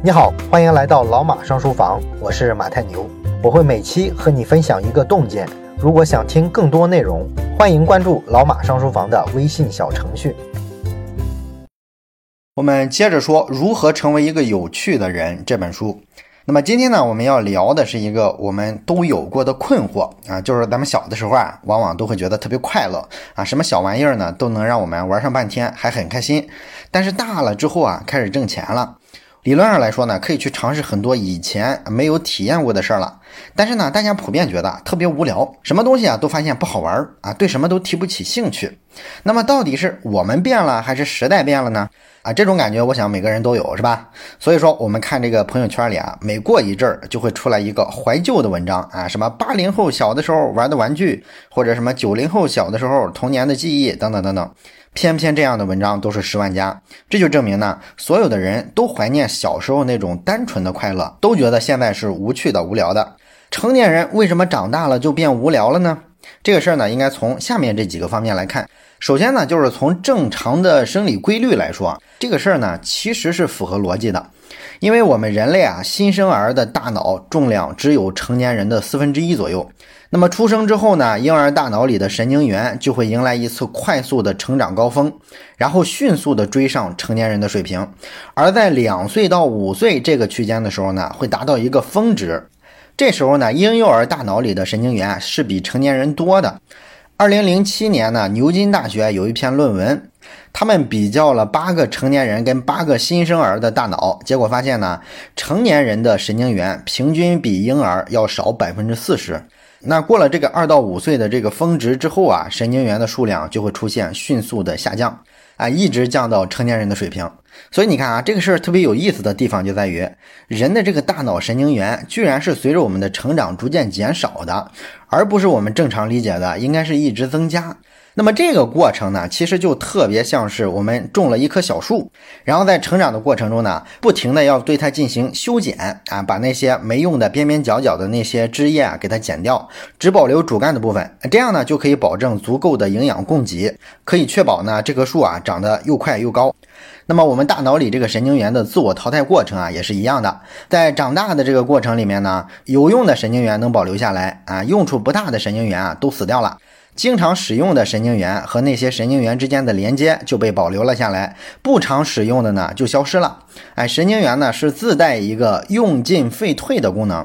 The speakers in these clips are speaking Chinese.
你好，欢迎来到老马上书房，我是马太牛，我会每期和你分享一个洞见。如果想听更多内容，欢迎关注老马上书房的微信小程序。我们接着说如何成为一个有趣的人这本书。那么今天呢，我们要聊的是一个我们都有过的困惑啊，就是咱们小的时候啊，往往都会觉得特别快乐啊，什么小玩意儿呢，都能让我们玩上半天，还很开心。但是大了之后啊，开始挣钱了，理论上来说呢，可以去尝试很多以前没有体验过的事儿了。但是呢，大家普遍觉得特别无聊，什么东西啊都发现不好玩儿啊，对什么都提不起兴趣。那么到底是我们变了，还是时代变了呢？啊，这种感觉，我想每个人都有，是吧？所以说，我们看这个朋友圈里啊，每过一阵儿就会出来一个怀旧的文章啊，什么八零后小的时候玩的玩具，或者什么九零后小的时候童年的记忆等等等等，偏偏这样的文章都是十万加，这就证明呢，所有的人都怀念小时候那种单纯的快乐，都觉得现在是无趣的、无聊的。成年人为什么长大了就变无聊了呢？这个事儿呢，应该从下面这几个方面来看。首先呢，就是从正常的生理规律来说，这个事儿呢其实是符合逻辑的，因为我们人类啊，新生儿的大脑重量只有成年人的四分之一左右。那么出生之后呢，婴儿大脑里的神经元就会迎来一次快速的成长高峰，然后迅速的追上成年人的水平。而在两岁到五岁这个区间的时候呢，会达到一个峰值，这时候呢，婴幼儿大脑里的神经元是比成年人多的。二零零七年呢，牛津大学有一篇论文，他们比较了八个成年人跟八个新生儿的大脑，结果发现呢，成年人的神经元平均比婴儿要少百分之四十。那过了这个二到五岁的这个峰值之后啊，神经元的数量就会出现迅速的下降。啊，一直降到成年人的水平，所以你看啊，这个事儿特别有意思的地方就在于，人的这个大脑神经元居然是随着我们的成长逐渐减少的，而不是我们正常理解的应该是一直增加。那么这个过程呢，其实就特别像是我们种了一棵小树，然后在成长的过程中呢，不停的要对它进行修剪啊，把那些没用的边边角角的那些枝叶啊给它剪掉，只保留主干的部分，这样呢就可以保证足够的营养供给，可以确保呢这棵树啊长得又快又高。那么我们大脑里这个神经元的自我淘汰过程啊也是一样的，在长大的这个过程里面呢，有用的神经元能保留下来啊，用处不大的神经元啊都死掉了。经常使用的神经元和那些神经元之间的连接就被保留了下来，不常使用的呢就消失了。哎，神经元呢是自带一个用进废退的功能，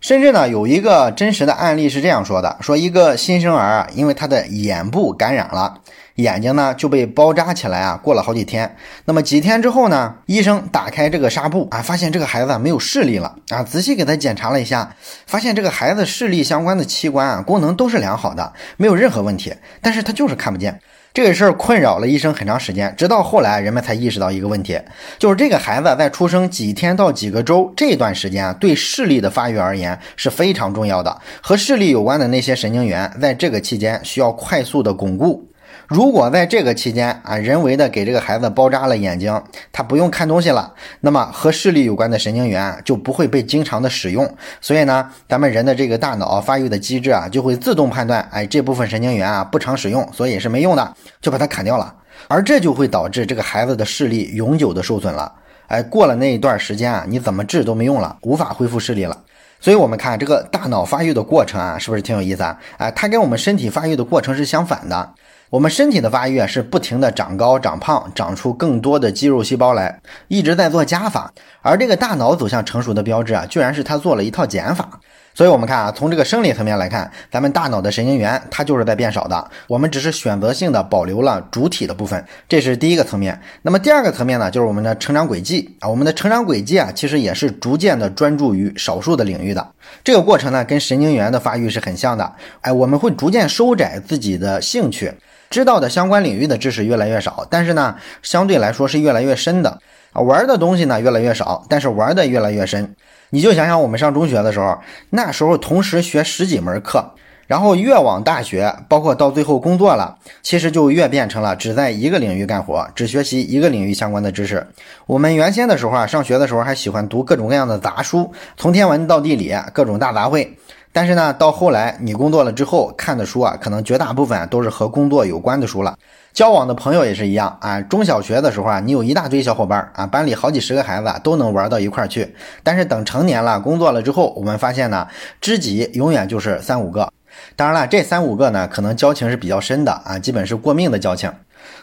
甚至呢有一个真实的案例是这样说的：说一个新生儿啊，因为他的眼部感染了。眼睛呢就被包扎起来啊，过了好几天。那么几天之后呢，医生打开这个纱布啊，发现这个孩子没有视力了啊。仔细给他检查了一下，发现这个孩子视力相关的器官啊功能都是良好的，没有任何问题。但是他就是看不见。这个事儿困扰了医生很长时间，直到后来人们才意识到一个问题，就是这个孩子在出生几天到几个周这段时间啊，对视力的发育而言是非常重要的。和视力有关的那些神经元在这个期间需要快速的巩固。如果在这个期间啊，人为的给这个孩子包扎了眼睛，他不用看东西了，那么和视力有关的神经元就不会被经常的使用，所以呢，咱们人的这个大脑发育的机制啊，就会自动判断，哎，这部分神经元啊不常使用，所以是没用的，就把它砍掉了，而这就会导致这个孩子的视力永久的受损了，哎，过了那一段时间啊，你怎么治都没用了，无法恢复视力了。所以，我们看这个大脑发育的过程啊，是不是挺有意思啊？哎，它跟我们身体发育的过程是相反的。我们身体的发育啊，是不停的长高、长胖，长出更多的肌肉细胞来，一直在做加法。而这个大脑走向成熟的标志啊，居然是它做了一套减法。所以，我们看啊，从这个生理层面来看，咱们大脑的神经元它就是在变少的。我们只是选择性的保留了主体的部分，这是第一个层面。那么第二个层面呢，就是我们的成长轨迹啊，我们的成长轨迹啊，其实也是逐渐的专注于少数的领域的。这个过程呢，跟神经元的发育是很像的。哎，我们会逐渐收窄自己的兴趣，知道的相关领域的知识越来越少，但是呢，相对来说是越来越深的啊。玩的东西呢越来越少，但是玩的越来越深。你就想想我们上中学的时候，那时候同时学十几门课，然后越往大学，包括到最后工作了，其实就越变成了只在一个领域干活，只学习一个领域相关的知识。我们原先的时候啊，上学的时候还喜欢读各种各样的杂书，从天文到地理，各种大杂烩。但是呢，到后来你工作了之后看的书啊，可能绝大部分都是和工作有关的书了。交往的朋友也是一样啊。中小学的时候啊，你有一大堆小伙伴啊，班里好几十个孩子都能玩到一块儿去。但是等成年了，工作了之后，我们发现呢，知己永远就是三五个。当然了，这三五个呢，可能交情是比较深的啊，基本是过命的交情。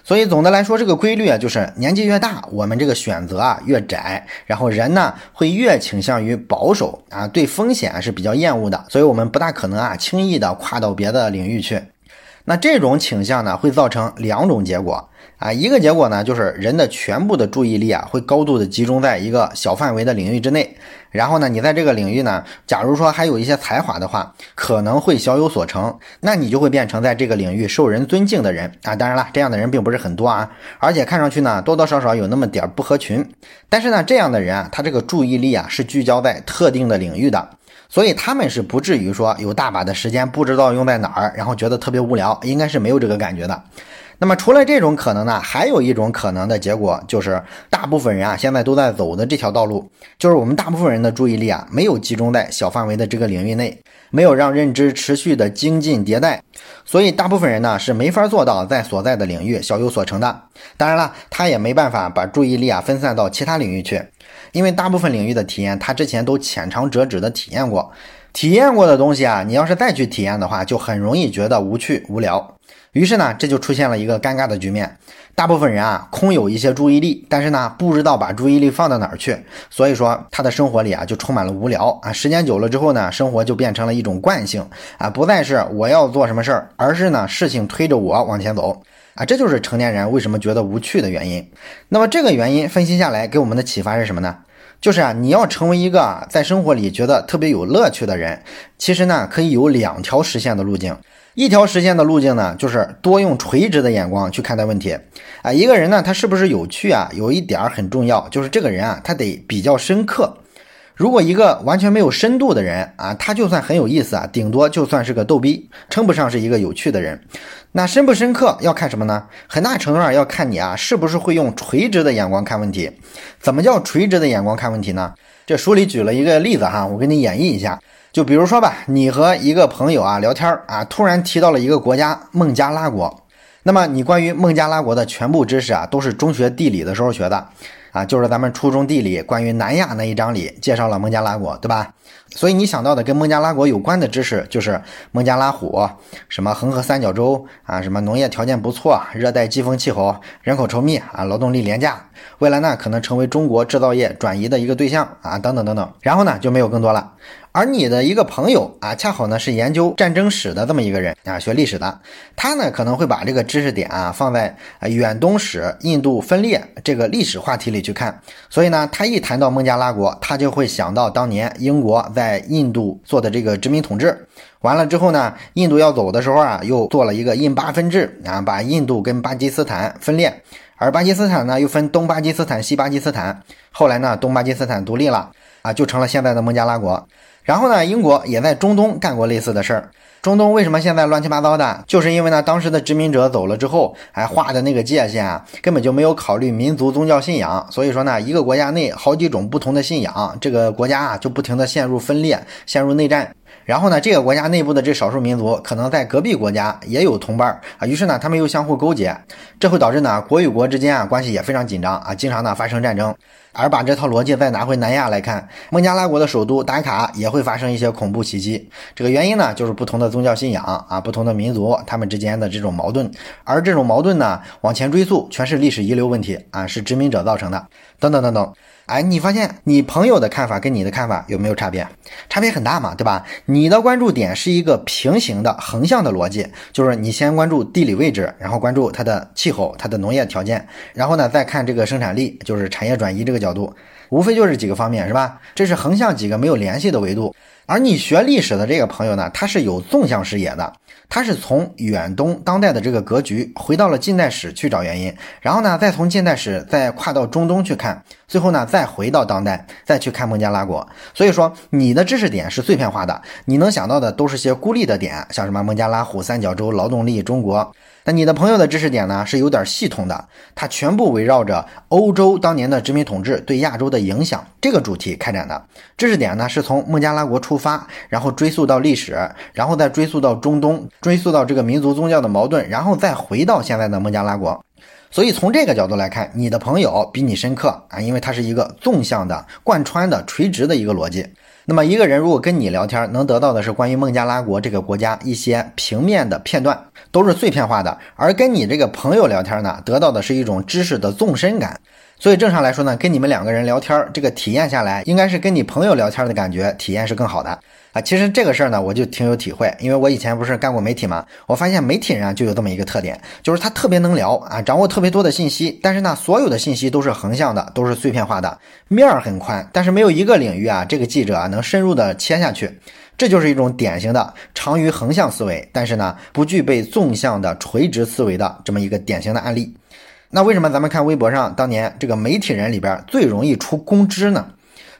所以总的来说，这个规律啊，就是年纪越大，我们这个选择啊越窄，然后人呢会越倾向于保守啊，对风险是比较厌恶的，所以我们不大可能啊轻易的跨到别的领域去。那这种倾向呢，会造成两种结果啊，一个结果呢，就是人的全部的注意力啊，会高度的集中在一个小范围的领域之内。然后呢，你在这个领域呢，假如说还有一些才华的话，可能会小有所成，那你就会变成在这个领域受人尊敬的人啊。当然了，这样的人并不是很多啊，而且看上去呢，多多少少有那么点不合群。但是呢，这样的人啊，他这个注意力啊，是聚焦在特定的领域的。所以他们是不至于说有大把的时间不知道用在哪儿，然后觉得特别无聊，应该是没有这个感觉的。那么除了这种可能呢，还有一种可能的结果就是，大部分人啊现在都在走的这条道路，就是我们大部分人的注意力啊没有集中在小范围的这个领域内，没有让认知持续的精进迭代，所以大部分人呢是没法做到在所在的领域小有所成的。当然了，他也没办法把注意力啊分散到其他领域去。因为大部分领域的体验，他之前都浅尝辄止的体验过，体验过的东西啊，你要是再去体验的话，就很容易觉得无趣无聊。于是呢，这就出现了一个尴尬的局面：大部分人啊，空有一些注意力，但是呢，不知道把注意力放到哪儿去，所以说他的生活里啊，就充满了无聊啊。时间久了之后呢，生活就变成了一种惯性啊，不再是我要做什么事儿，而是呢，事情推着我往前走。啊，这就是成年人为什么觉得无趣的原因。那么这个原因分析下来，给我们的启发是什么呢？就是啊，你要成为一个在生活里觉得特别有乐趣的人，其实呢，可以有两条实现的路径。一条实现的路径呢，就是多用垂直的眼光去看待问题。啊，一个人呢，他是不是有趣啊？有一点很重要，就是这个人啊，他得比较深刻。如果一个完全没有深度的人啊，他就算很有意思啊，顶多就算是个逗逼，称不上是一个有趣的人。那深不深刻要看什么呢？很大程度上要看你啊，是不是会用垂直的眼光看问题。怎么叫垂直的眼光看问题呢？这书里举了一个例子哈，我给你演绎一下。就比如说吧，你和一个朋友啊聊天啊，突然提到了一个国家孟加拉国。那么你关于孟加拉国的全部知识啊，都是中学地理的时候学的。啊，就是咱们初中地理关于南亚那一章里介绍了孟加拉国，对吧？所以你想到的跟孟加拉国有关的知识，就是孟加拉虎，什么恒河三角洲啊，什么农业条件不错，热带季风气候，人口稠密啊，劳动力廉价，未来呢可能成为中国制造业转移的一个对象啊，等等等等。然后呢就没有更多了。而你的一个朋友啊，恰好呢是研究战争史的这么一个人啊，学历史的，他呢可能会把这个知识点啊放在啊远东史、印度分裂这个历史话题里去看，所以呢，他一谈到孟加拉国，他就会想到当年英国在印度做的这个殖民统治，完了之后呢，印度要走的时候啊，又做了一个印巴分治啊，把印度跟巴基斯坦分裂，而巴基斯坦呢又分东巴基斯坦、西巴基斯坦，后来呢，东巴基斯坦独立了啊，就成了现在的孟加拉国。然后呢，英国也在中东干过类似的事儿。中东为什么现在乱七八糟的？就是因为呢，当时的殖民者走了之后，哎，画的那个界限啊，根本就没有考虑民族宗教信仰。所以说呢，一个国家内好几种不同的信仰，这个国家啊就不停的陷入分裂，陷入内战。然后呢，这个国家内部的这少数民族可能在隔壁国家也有同伴啊，于是呢，他们又相互勾结，这会导致呢，国与国之间啊关系也非常紧张啊，经常呢发生战争。而把这套逻辑再拿回南亚来看，孟加拉国的首都达卡也会发生一些恐怖袭击。这个原因呢，就是不同的宗教信仰啊，不同的民族他们之间的这种矛盾。而这种矛盾呢，往前追溯，全是历史遗留问题啊，是殖民者造成的。等等等等。哎，你发现你朋友的看法跟你的看法有没有差别？差别很大嘛，对吧？你的关注点是一个平行的横向的逻辑，就是你先关注地理位置，然后关注它的气候、它的农业条件，然后呢再看这个生产力，就是产业转移这个角度，无非就是几个方面，是吧？这是横向几个没有联系的维度。而你学历史的这个朋友呢，他是有纵向视野的，他是从远东当代的这个格局回到了近代史去找原因，然后呢，再从近代史再跨到中东去看，最后呢，再回到当代再去看孟加拉国。所以说，你的知识点是碎片化的，你能想到的都是些孤立的点，像什么孟加拉虎三角洲、劳动力中国。那你的朋友的知识点呢是有点系统的，它全部围绕着欧洲当年的殖民统治对亚洲的影响这个主题开展的。知识点呢是从孟加拉国出发，然后追溯到历史，然后再追溯到中东，追溯到这个民族宗教的矛盾，然后再回到现在的孟加拉国。所以从这个角度来看，你的朋友比你深刻啊，因为它是一个纵向的、贯穿的、垂直的一个逻辑。那么一个人如果跟你聊天，能得到的是关于孟加拉国这个国家一些平面的片段，都是碎片化的；而跟你这个朋友聊天呢，得到的是一种知识的纵深感。所以正常来说呢，跟你们两个人聊天，这个体验下来，应该是跟你朋友聊天的感觉体验是更好的。啊，其实这个事儿呢，我就挺有体会，因为我以前不是干过媒体嘛，我发现媒体人啊就有这么一个特点，就是他特别能聊啊，掌握特别多的信息，但是呢，所有的信息都是横向的，都是碎片化的，面儿很宽，但是没有一个领域啊，这个记者啊能深入的切下去，这就是一种典型的长于横向思维，但是呢不具备纵向的垂直思维的这么一个典型的案例。那为什么咱们看微博上当年这个媒体人里边最容易出公知呢？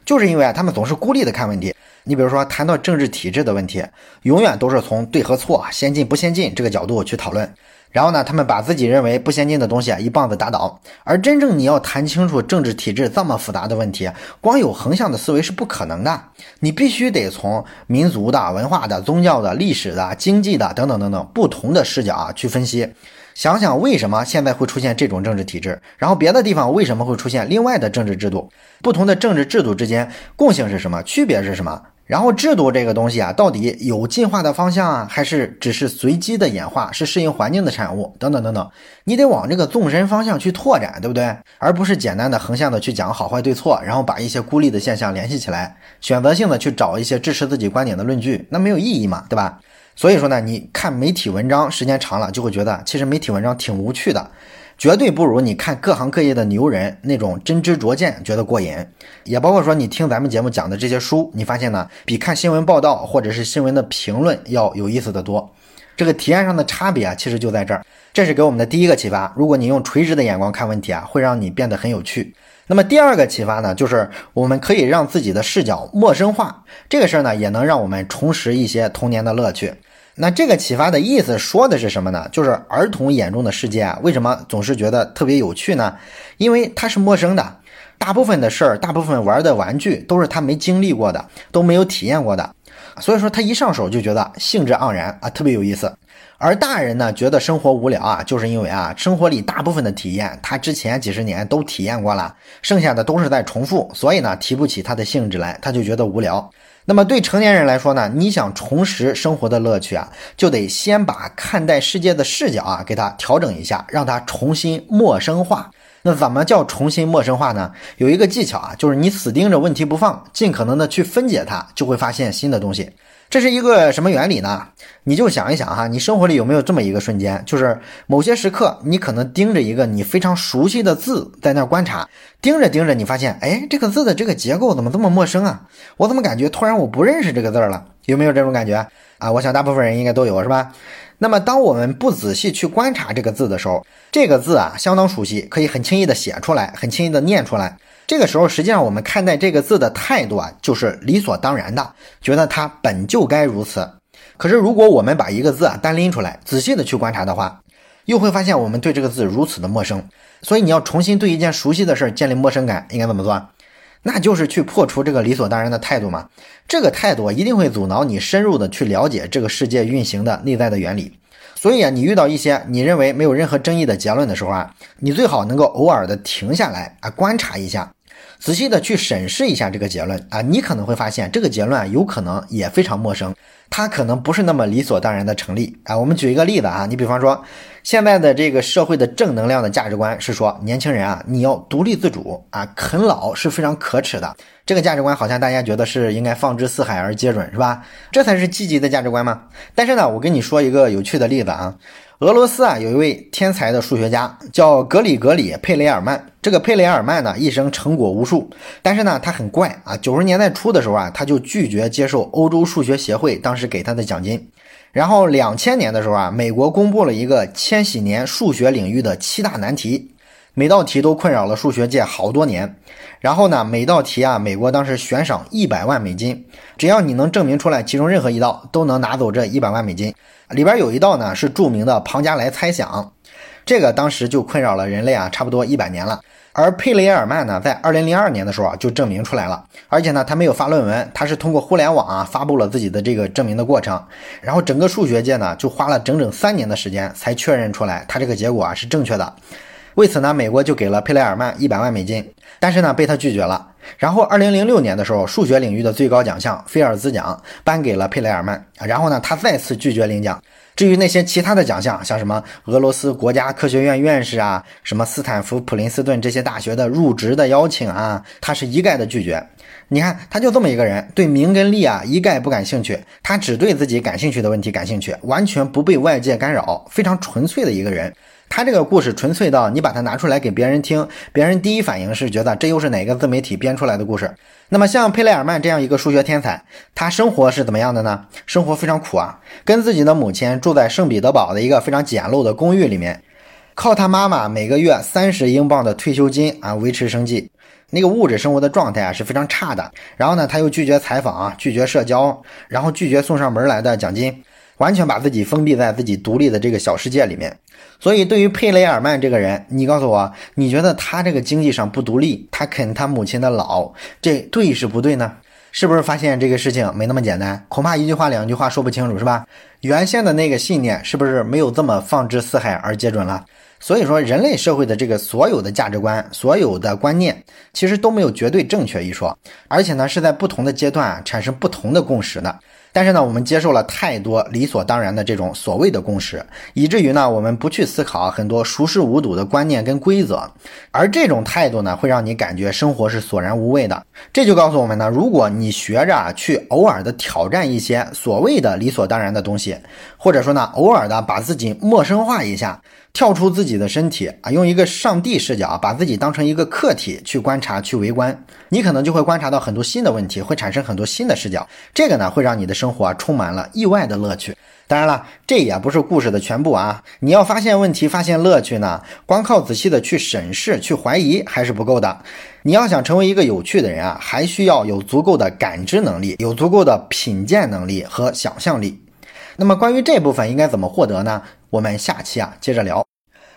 就是因为啊，他们总是孤立的看问题。你比如说，谈到政治体制的问题，永远都是从对和错、先进不先进这个角度去讨论。然后呢，他们把自己认为不先进的东西一棒子打倒。而真正你要谈清楚政治体制这么复杂的问题，光有横向的思维是不可能的。你必须得从民族的、文化的、宗教的、历史的、经济的等等等等不同的视角啊去分析，想想为什么现在会出现这种政治体制，然后别的地方为什么会出现另外的政治制度，不同的政治制度之间共性是什么，区别是什么。然后制度这个东西啊，到底有进化的方向啊，还是只是随机的演化，是适应环境的产物？等等等等，你得往这个纵深方向去拓展，对不对？而不是简单的横向的去讲好坏对错，然后把一些孤立的现象联系起来，选择性的去找一些支持自己观点的论据，那没有意义嘛，对吧？所以说呢，你看媒体文章时间长了，就会觉得其实媒体文章挺无趣的。绝对不如你看各行各业的牛人那种真知灼见觉得过瘾，也包括说你听咱们节目讲的这些书，你发现呢，比看新闻报道或者是新闻的评论要有意思的多。这个体验上的差别啊，其实就在这儿。这是给我们的第一个启发。如果你用垂直的眼光看问题啊，会让你变得很有趣。那么第二个启发呢，就是我们可以让自己的视角陌生化。这个事儿呢，也能让我们重拾一些童年的乐趣。那这个启发的意思说的是什么呢？就是儿童眼中的世界啊，为什么总是觉得特别有趣呢？因为它是陌生的，大部分的事儿，大部分玩的玩具都是他没经历过的，都没有体验过的，所以说他一上手就觉得兴致盎然啊，特别有意思。而大人呢，觉得生活无聊啊，就是因为啊，生活里大部分的体验他之前几十年都体验过了，剩下的都是在重复，所以呢，提不起他的兴致来，他就觉得无聊。那么对成年人来说呢，你想重拾生活的乐趣啊，就得先把看待世界的视角啊给它调整一下，让它重新陌生化。那怎么叫重新陌生化呢？有一个技巧啊，就是你死盯着问题不放，尽可能的去分解它，就会发现新的东西。这是一个什么原理呢？你就想一想哈，你生活里有没有这么一个瞬间，就是某些时刻，你可能盯着一个你非常熟悉的字在那观察，盯着盯着，你发现，哎，这个字的这个结构怎么这么陌生啊？我怎么感觉突然我不认识这个字了？有没有这种感觉啊？我想大部分人应该都有，是吧？那么当我们不仔细去观察这个字的时候，这个字啊相当熟悉，可以很轻易的写出来，很轻易的念出来。这个时候，实际上我们看待这个字的态度啊，就是理所当然的，觉得它本就该如此。可是，如果我们把一个字啊单拎出来，仔细的去观察的话，又会发现我们对这个字如此的陌生。所以，你要重新对一件熟悉的事建立陌生感，应该怎么做？那就是去破除这个理所当然的态度嘛。这个态度一定会阻挠你深入的去了解这个世界运行的内在的原理。所以啊，你遇到一些你认为没有任何争议的结论的时候啊，你最好能够偶尔的停下来啊，观察一下。仔细的去审视一下这个结论啊，你可能会发现这个结论有可能也非常陌生，它可能不是那么理所当然的成立啊。我们举一个例子啊，你比方说现在的这个社会的正能量的价值观是说，年轻人啊，你要独立自主啊，啃老是非常可耻的。这个价值观好像大家觉得是应该放之四海而皆准，是吧？这才是积极的价值观吗？但是呢，我跟你说一个有趣的例子啊。俄罗斯啊，有一位天才的数学家，叫格里格里·佩雷尔曼。这个佩雷尔曼呢，一生成果无数，但是呢，他很怪啊。九十年代初的时候啊，他就拒绝接受欧洲数学协会当时给他的奖金。然后两千年的时候啊，美国公布了一个千禧年数学领域的七大难题。每道题都困扰了数学界好多年。然后呢，每道题啊，美国当时悬赏一百万美金，只要你能证明出来其中任何一道，都能拿走这一百万美金。里边有一道呢是著名的庞加莱猜想，这个当时就困扰了人类啊，差不多一百年了。而佩雷尔曼呢，在二零零二年的时候啊，就证明出来了。而且呢，他没有发论文，他是通过互联网啊发布了自己的这个证明的过程。然后整个数学界呢，就花了整整三年的时间才确认出来，他这个结果啊是正确的。为此呢，美国就给了佩雷尔曼一百万美金，但是呢，被他拒绝了。然后二零零六年的时候，数学领域的最高奖项菲尔兹奖颁给了佩雷尔曼。然后呢，他再次拒绝领奖。至于那些其他的奖项，像什么俄罗斯国家科学院院士啊，什么斯坦福、普林斯顿这些大学的入职的邀请啊，他是一概的拒绝。你看，他就这么一个人，对名跟利啊一概不感兴趣，他只对自己感兴趣的问题感兴趣，完全不被外界干扰，非常纯粹的一个人。他这个故事纯粹到你把它拿出来给别人听，别人第一反应是觉得这又是哪个自媒体编出来的故事。那么像佩雷尔曼这样一个数学天才，他生活是怎么样的呢？生活非常苦啊，跟自己的母亲住在圣彼得堡的一个非常简陋的公寓里面，靠他妈妈每个月三十英镑的退休金啊维持生计。那个物质生活的状态啊是非常差的。然后呢，他又拒绝采访啊，拒绝社交，然后拒绝送上门来的奖金。完全把自己封闭在自己独立的这个小世界里面，所以对于佩雷尔曼这个人，你告诉我，你觉得他这个经济上不独立，他啃他母亲的老，这对是不对呢？是不是发现这个事情没那么简单？恐怕一句话两句话说不清楚，是吧？原先的那个信念是不是没有这么放之四海而皆准了？所以说，人类社会的这个所有的价值观、所有的观念，其实都没有绝对正确一说，而且呢，是在不同的阶段产生不同的共识的。但是呢，我们接受了太多理所当然的这种所谓的共识，以至于呢，我们不去思考很多熟视无睹的观念跟规则，而这种态度呢，会让你感觉生活是索然无味的。这就告诉我们呢，如果你学着去偶尔的挑战一些所谓的理所当然的东西，或者说呢，偶尔的把自己陌生化一下。跳出自己的身体啊，用一个上帝视角，把自己当成一个客体去观察、去围观，你可能就会观察到很多新的问题，会产生很多新的视角。这个呢，会让你的生活充满了意外的乐趣。当然了，这也不是故事的全部啊。你要发现问题、发现乐趣呢，光靠仔细的去审视、去怀疑还是不够的。你要想成为一个有趣的人啊，还需要有足够的感知能力，有足够的品鉴能力和想象力。那么关于这部分应该怎么获得呢？我们下期啊接着聊。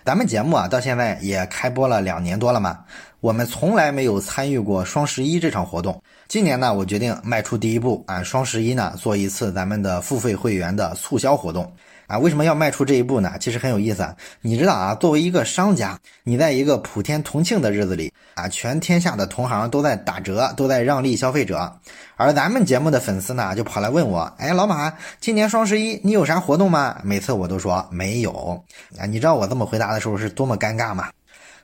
咱们节目啊到现在也开播了两年多了嘛，我们从来没有参与过双十一这场活动。今年呢，我决定迈出第一步，啊，双十一呢做一次咱们的付费会员的促销活动。啊，为什么要迈出这一步呢？其实很有意思啊。你知道啊，作为一个商家，你在一个普天同庆的日子里啊，全天下的同行都在打折，都在让利消费者，而咱们节目的粉丝呢，就跑来问我，哎，老马，今年双十一你有啥活动吗？每次我都说没有。啊，你知道我这么回答的时候是多么尴尬吗？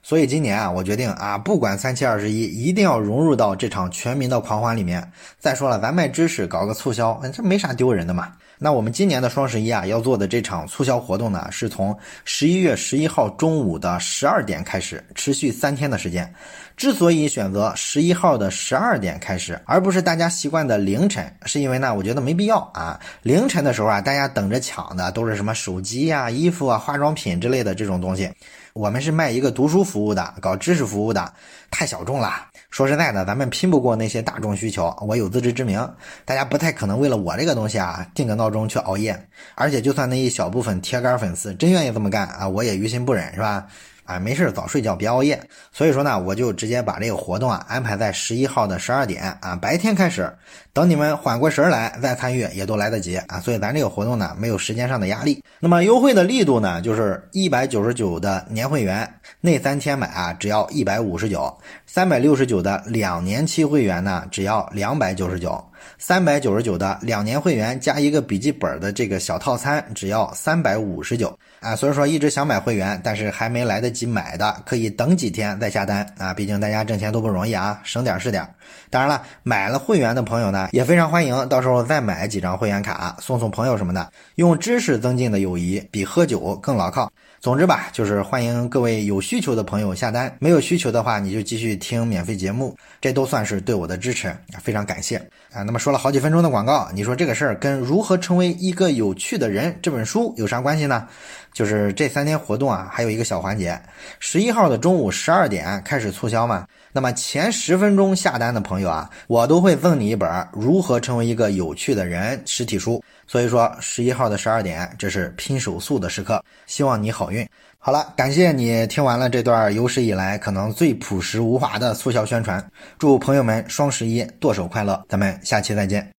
所以今年啊，我决定啊，不管三七二十一，一定要融入到这场全民的狂欢里面。再说了，咱卖知识，搞个促销，这没啥丢人的嘛。那我们今年的双十一啊，要做的这场促销活动呢，是从十一月十一号中午的十二点开始，持续三天的时间。之所以选择十一号的十二点开始，而不是大家习惯的凌晨，是因为呢，我觉得没必要啊。凌晨的时候啊，大家等着抢的都是什么手机呀、衣服啊、化妆品之类的这种东西。我们是卖一个读书服务的，搞知识服务的，太小众了。说实在的，咱们拼不过那些大众需求。我有自知之明，大家不太可能为了我这个东西啊定个闹钟去熬夜。而且，就算那一小部分铁杆粉丝真愿意这么干啊，我也于心不忍，是吧？啊，没事早睡觉，别熬夜。所以说呢，我就直接把这个活动啊安排在十一号的十二点啊，白天开始，等你们缓过神来再参与也都来得及啊。所以咱这个活动呢没有时间上的压力。那么优惠的力度呢，就是一百九十九的年会员那三天买啊只要一百五十九，三百六十九的两年期会员呢只要两百九十九。三百九十九的两年会员加一个笔记本的这个小套餐，只要三百五十九啊！所以说一直想买会员，但是还没来得及买的，可以等几天再下单啊！毕竟大家挣钱都不容易啊，省点儿是点儿。当然了，买了会员的朋友呢，也非常欢迎，到时候再买几张会员卡，送送朋友什么的，用知识增进的友谊比喝酒更牢靠。总之吧，就是欢迎各位有需求的朋友下单，没有需求的话，你就继续听免费节目，这都算是对我的支持，非常感谢啊。那么说了好几分钟的广告，你说这个事儿跟如何成为一个有趣的人这本书有啥关系呢？就是这三天活动啊，还有一个小环节，十一号的中午十二点开始促销嘛。那么前十分钟下单的朋友啊，我都会赠你一本《如何成为一个有趣的人》实体书。所以说，十一号的十二点，这是拼手速的时刻，希望你好运。好了，感谢你听完了这段有史以来可能最朴实无华的促销宣传，祝朋友们双十一剁手快乐，咱们下期再见。